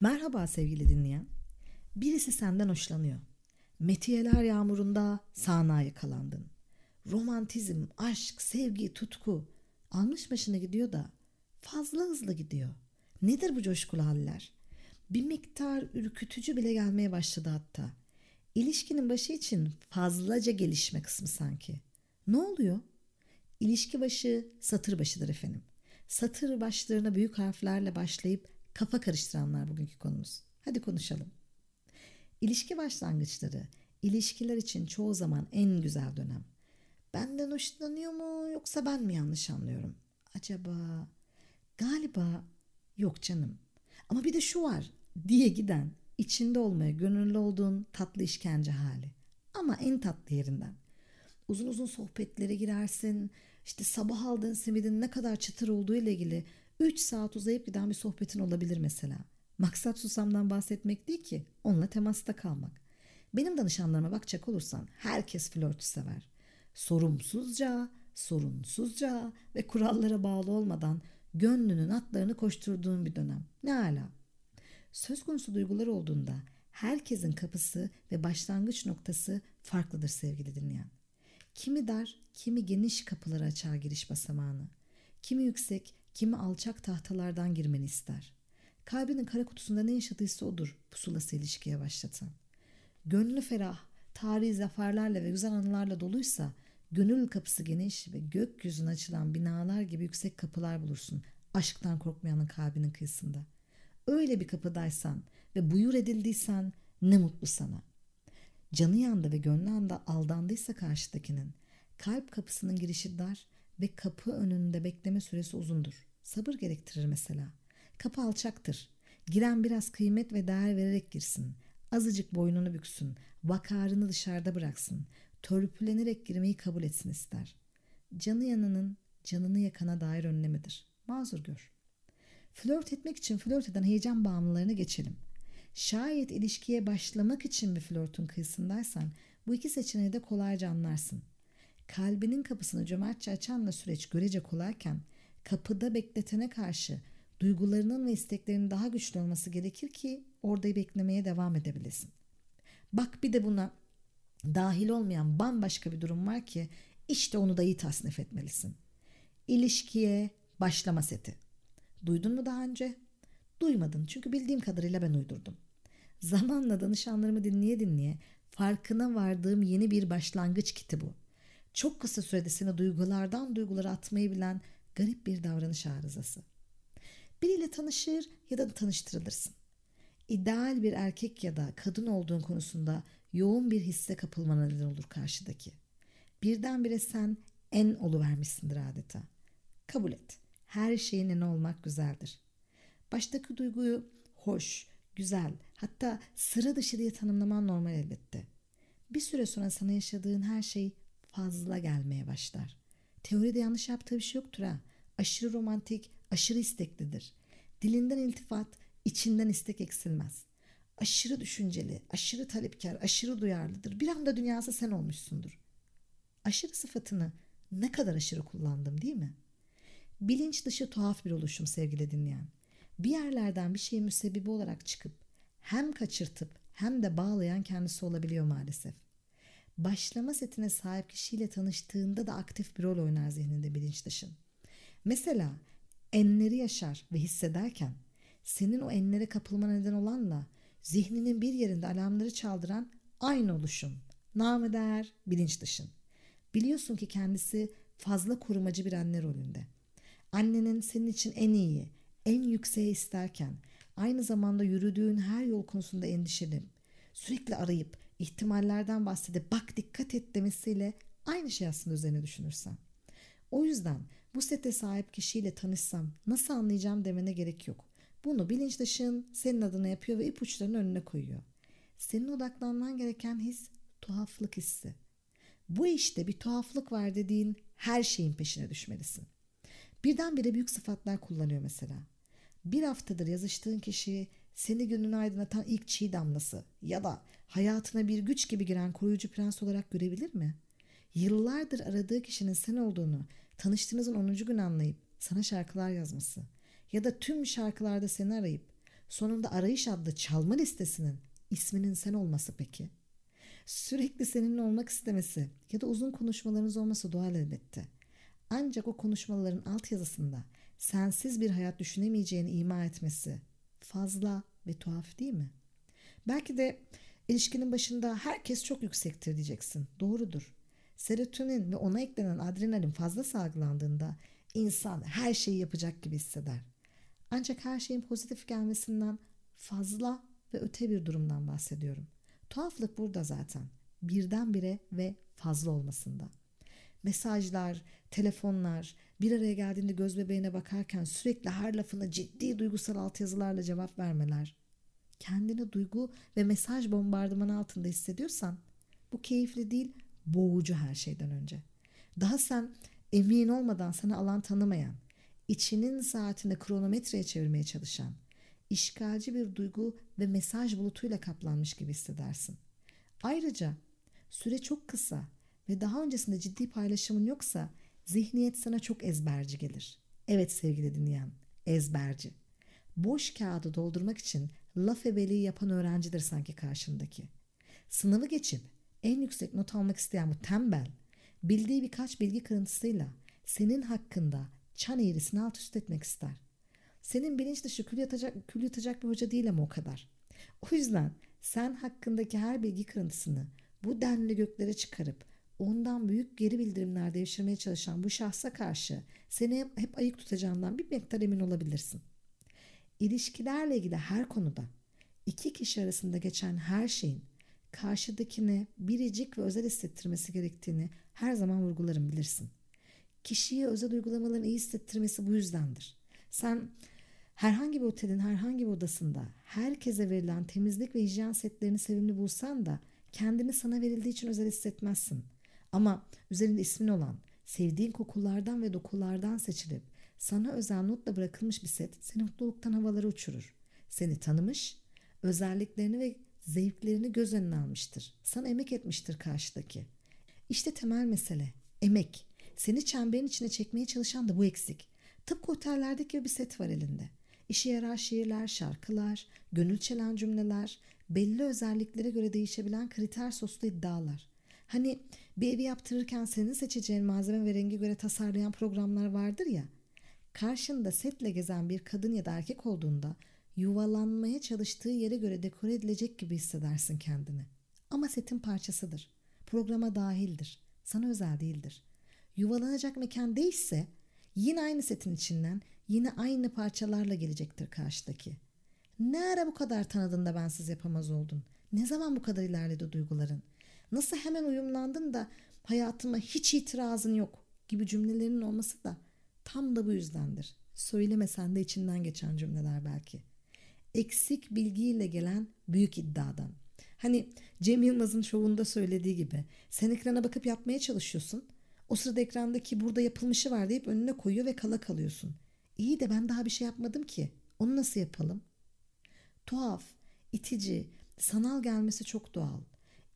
Merhaba sevgili dinleyen. Birisi senden hoşlanıyor. Metiyeler yağmurunda sağına yakalandın. Romantizm, aşk, sevgi, tutku almış başını gidiyor da fazla hızlı gidiyor. Nedir bu coşkulu haller? Bir miktar ürkütücü bile gelmeye başladı hatta. İlişkinin başı için fazlaca gelişme kısmı sanki. Ne oluyor? İlişki başı satır başıdır efendim. Satır başlarına büyük harflerle başlayıp kafa karıştıranlar bugünkü konumuz. Hadi konuşalım. İlişki başlangıçları ilişkiler için çoğu zaman en güzel dönem. Benden hoşlanıyor mu yoksa ben mi yanlış anlıyorum? Acaba galiba yok canım. Ama bir de şu var diye giden içinde olmaya gönüllü olduğun tatlı işkence hali. Ama en tatlı yerinden. Uzun uzun sohbetlere girersin. İşte sabah aldığın simidin ne kadar çıtır olduğu ile ilgili 3 saat uzayıp giden bir sohbetin olabilir mesela. Maksat susamdan bahsetmek değil ki onunla temasta kalmak. Benim danışanlarıma bakacak olursan herkes flörtü sever. Sorumsuzca, sorunsuzca ve kurallara bağlı olmadan gönlünün atlarını koşturduğun bir dönem. Ne ala. Söz konusu duygular olduğunda herkesin kapısı ve başlangıç noktası farklıdır sevgili dinleyen. Kimi dar, kimi geniş kapıları açar giriş basamağını. Kimi yüksek, kimi alçak tahtalardan girmeni ister. Kalbinin kara kutusunda ne yaşadıysa odur pusulası ilişkiye başlatan. Gönlü ferah, tarihi zaferlerle ve güzel anılarla doluysa gönül kapısı geniş ve gökyüzüne açılan binalar gibi yüksek kapılar bulursun aşktan korkmayanın kalbinin kıyısında. Öyle bir kapıdaysan ve buyur edildiysen ne mutlu sana. Canı yandı ve gönlü anda aldandıysa karşıdakinin kalp kapısının girişi dar ve kapı önünde bekleme süresi uzundur. Sabır gerektirir mesela. Kapı alçaktır. Giren biraz kıymet ve değer vererek girsin. Azıcık boynunu büksün. Vakarını dışarıda bıraksın. Törpülenerek girmeyi kabul etsin ister. Canı yanının canını yakana dair önlemidir. Mazur gör. Flört etmek için flört eden heyecan bağımlılarına geçelim. Şayet ilişkiye başlamak için bir flörtün kıyısındaysan bu iki seçeneği de kolayca anlarsın. Kalbinin kapısını cömertçe açanla süreç görece kolayken kapıda bekletene karşı duygularının ve isteklerinin daha güçlü olması gerekir ki orada beklemeye devam edebilesin. Bak bir de buna dahil olmayan bambaşka bir durum var ki işte onu da iyi tasnif etmelisin. İlişkiye başlama seti. Duydun mu daha önce? Duymadın çünkü bildiğim kadarıyla ben uydurdum. Zamanla danışanlarımı dinleye dinleye farkına vardığım yeni bir başlangıç kiti bu. Çok kısa sürede seni duygulardan duygulara atmayı bilen garip bir davranış arızası. Biriyle tanışır ya da tanıştırılırsın. İdeal bir erkek ya da kadın olduğun konusunda yoğun bir hisse kapılmana neden olur karşıdaki. Birdenbire sen en oluvermişsindir adeta. Kabul et. Her şeyin en olmak güzeldir. Baştaki duyguyu hoş, güzel, hatta sıra dışı diye tanımlaman normal elbette. Bir süre sonra sana yaşadığın her şey fazla gelmeye başlar. Teoride yanlış yaptığı bir şey yoktur ha. Aşırı romantik, aşırı isteklidir. Dilinden iltifat, içinden istek eksilmez. Aşırı düşünceli, aşırı talepkar, aşırı duyarlıdır. Bir anda dünyası sen olmuşsundur. Aşırı sıfatını ne kadar aşırı kullandım değil mi? Bilinç dışı tuhaf bir oluşum sevgili dinleyen. Bir yerlerden bir şeyin müsebbibi olarak çıkıp hem kaçırtıp hem de bağlayan kendisi olabiliyor maalesef. Başlama setine sahip kişiyle tanıştığında da aktif bir rol oynar zihninde bilinç dışın. Mesela enleri yaşar ve hissederken senin o enlere kapılma neden olanla zihninin bir yerinde alarmları çaldıran aynı oluşum. Namı değer bilinç dışın. Biliyorsun ki kendisi fazla korumacı bir anne rolünde. Annenin senin için en iyi, en yükseğe isterken aynı zamanda yürüdüğün her yol konusunda endişeli, sürekli arayıp ihtimallerden bahsedip bak dikkat et demesiyle aynı şey aslında üzerine düşünürsen. O yüzden bu sete sahip kişiyle tanışsam nasıl anlayacağım demene gerek yok. Bunu bilinç dışın senin adına yapıyor ve ipuçlarını önüne koyuyor. Senin odaklanman gereken his tuhaflık hissi. Bu işte bir tuhaflık var dediğin her şeyin peşine düşmelisin. Birdenbire büyük sıfatlar kullanıyor mesela. Bir haftadır yazıştığın kişi seni gönlünü aydınlatan ilk çiğ damlası ya da hayatına bir güç gibi giren koruyucu prens olarak görebilir mi? Yıllardır aradığı kişinin sen olduğunu tanıştığınızın 10. gün anlayıp sana şarkılar yazması ya da tüm şarkılarda seni arayıp sonunda arayış adlı çalma listesinin isminin sen olması peki? Sürekli seninle olmak istemesi ya da uzun konuşmalarınız olması doğal elbette. Ancak o konuşmaların altyazısında sensiz bir hayat düşünemeyeceğini ima etmesi fazla ve tuhaf değil mi? Belki de ilişkinin başında herkes çok yüksektir diyeceksin. Doğrudur. Serotonin ve ona eklenen adrenalin fazla salgılandığında insan her şeyi yapacak gibi hisseder. Ancak her şeyin pozitif gelmesinden fazla ve öte bir durumdan bahsediyorum. Tuhaflık burada zaten. Birdenbire ve fazla olmasında. Mesajlar, telefonlar, bir araya geldiğinde göz bebeğine bakarken sürekli her lafına ciddi duygusal altyazılarla cevap vermeler. Kendini duygu ve mesaj bombardımanı altında hissediyorsan bu keyifli değil, boğucu her şeyden önce. Daha sen emin olmadan sana alan tanımayan, içinin saatini kronometreye çevirmeye çalışan, işgalci bir duygu ve mesaj bulutuyla kaplanmış gibi hissedersin. Ayrıca süre çok kısa ve daha öncesinde ciddi paylaşımın yoksa zihniyet sana çok ezberci gelir. Evet sevgili dinleyen, ezberci. Boş kağıdı doldurmak için laf ebeliği yapan öğrencidir sanki karşındaki. Sınavı geçip en yüksek not almak isteyen bu tembel, bildiği birkaç bilgi kırıntısıyla senin hakkında çan eğrisini alt üst etmek ister. Senin bilinç dışı kül yatacak, kül yatacak bir hoca değil ama o kadar. O yüzden sen hakkındaki her bilgi kırıntısını bu denli göklere çıkarıp ondan büyük geri bildirimler devşirmeye çalışan bu şahsa karşı seni hep ayık tutacağından bir miktar emin olabilirsin. İlişkilerle ilgili her konuda iki kişi arasında geçen her şeyin karşıdakine biricik ve özel hissettirmesi gerektiğini her zaman vurgularım bilirsin. Kişiye özel uygulamaların iyi hissettirmesi bu yüzdendir. Sen herhangi bir otelin herhangi bir odasında herkese verilen temizlik ve hijyen setlerini sevimli bulsan da kendini sana verildiği için özel hissetmezsin. Ama üzerinde ismin olan, sevdiğin kokulardan ve dokulardan seçilip sana özel notla bırakılmış bir set seni mutluluktan havalara uçurur. Seni tanımış, özelliklerini ve zevklerini göz önüne almıştır. Sana emek etmiştir karşıdaki. İşte temel mesele, emek. Seni çemberin içine çekmeye çalışan da bu eksik. Tıpkı otellerdeki gibi bir set var elinde. İşe yarar şiirler, şarkılar, gönül çelen cümleler, belli özelliklere göre değişebilen kriter soslu iddialar. Hani bir evi yaptırırken senin seçeceğin malzeme ve rengi göre tasarlayan programlar vardır ya. Karşında setle gezen bir kadın ya da erkek olduğunda yuvalanmaya çalıştığı yere göre dekore edilecek gibi hissedersin kendini. Ama setin parçasıdır. Programa dahildir. Sana özel değildir. Yuvalanacak mekan değilse yine aynı setin içinden yine aynı parçalarla gelecektir karşıdaki. Ne ara bu kadar tanıdın da bensiz yapamaz oldun? Ne zaman bu kadar ilerledi duyguların? Nasıl hemen uyumlandın da hayatıma hiç itirazın yok gibi cümlelerinin olması da tam da bu yüzdendir. Söylemesen de içinden geçen cümleler belki. Eksik bilgiyle gelen büyük iddiadan. Hani Cem Yılmaz'ın şovunda söylediği gibi sen ekrana bakıp yapmaya çalışıyorsun. O sırada ekrandaki burada yapılmışı var deyip önüne koyuyor ve kala kalıyorsun. İyi de ben daha bir şey yapmadım ki. Onu nasıl yapalım? Tuhaf, itici, sanal gelmesi çok doğal.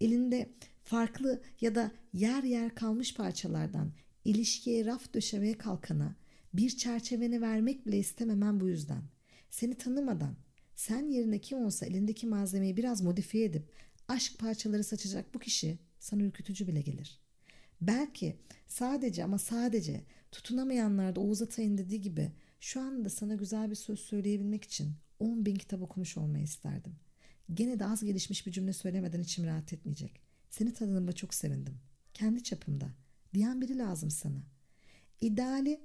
Elinde farklı ya da yer yer kalmış parçalardan ilişkiye raf döşemeye kalkana bir çerçeveni vermek bile istememem bu yüzden. Seni tanımadan sen yerine kim olsa elindeki malzemeyi biraz modifiye edip aşk parçaları saçacak bu kişi sana ürkütücü bile gelir. Belki sadece ama sadece tutunamayanlarda Oğuz Atay'ın dediği gibi şu anda sana güzel bir söz söyleyebilmek için 10 bin kitap okumuş olmayı isterdim. Gene de az gelişmiş bir cümle söylemeden içim rahat etmeyecek. Seni tanıdığıma çok sevindim. Kendi çapımda. Diyen biri lazım sana. İdeali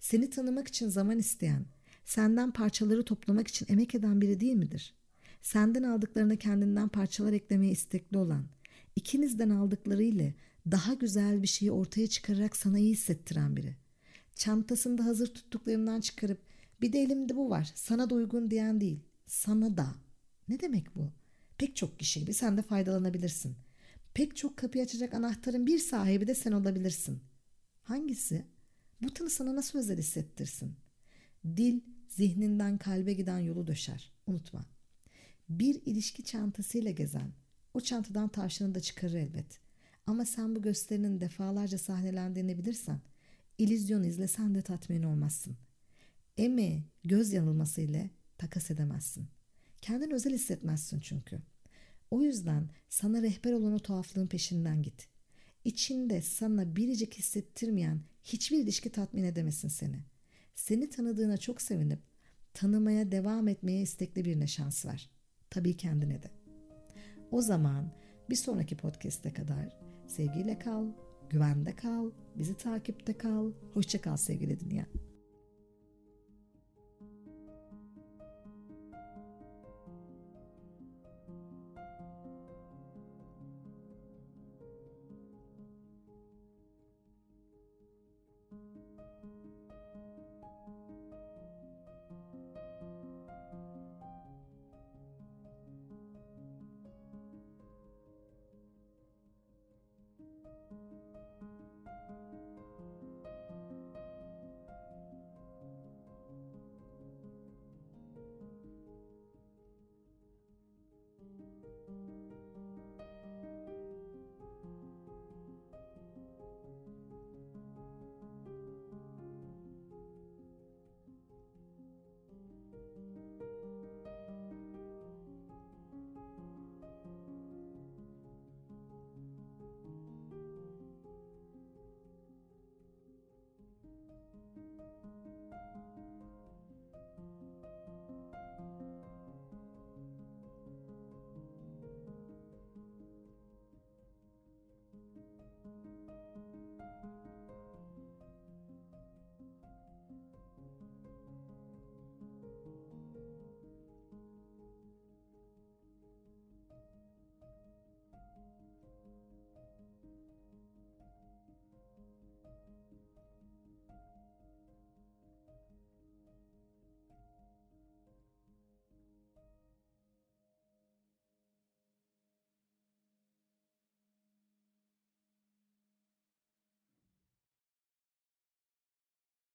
seni tanımak için zaman isteyen, senden parçaları toplamak için emek eden biri değil midir? Senden aldıklarına kendinden parçalar eklemeye istekli olan, ikinizden aldıkları ile daha güzel bir şeyi ortaya çıkararak sana iyi hissettiren biri. Çantasında hazır tuttuklarından çıkarıp bir de elimde bu var sana da uygun diyen değil, sana da. Ne demek bu? Pek çok kişi gibi sen de faydalanabilirsin. Pek çok kapıyı açacak anahtarın bir sahibi de sen olabilirsin. Hangisi? Bu tını sana nasıl özel hissettirsin? Dil zihninden kalbe giden yolu döşer. Unutma. Bir ilişki çantasıyla gezen o çantadan tavşanı da çıkarır elbet. Ama sen bu gösterinin defalarca sahnelendiğini bilirsen illüzyon izlesen de tatmin olmazsın. Eme göz yanılması ile takas edemezsin. Kendin özel hissetmezsin çünkü. O yüzden sana rehber olan o tuhaflığın peşinden git. İçinde sana biricik hissettirmeyen hiçbir ilişki tatmin edemesin seni. Seni tanıdığına çok sevinip tanımaya devam etmeye istekli birine şans ver. Tabii kendine de. O zaman bir sonraki podcast'e kadar sevgiyle kal, güvende kal, bizi takipte kal. Hoşça kal sevgili dinleyen.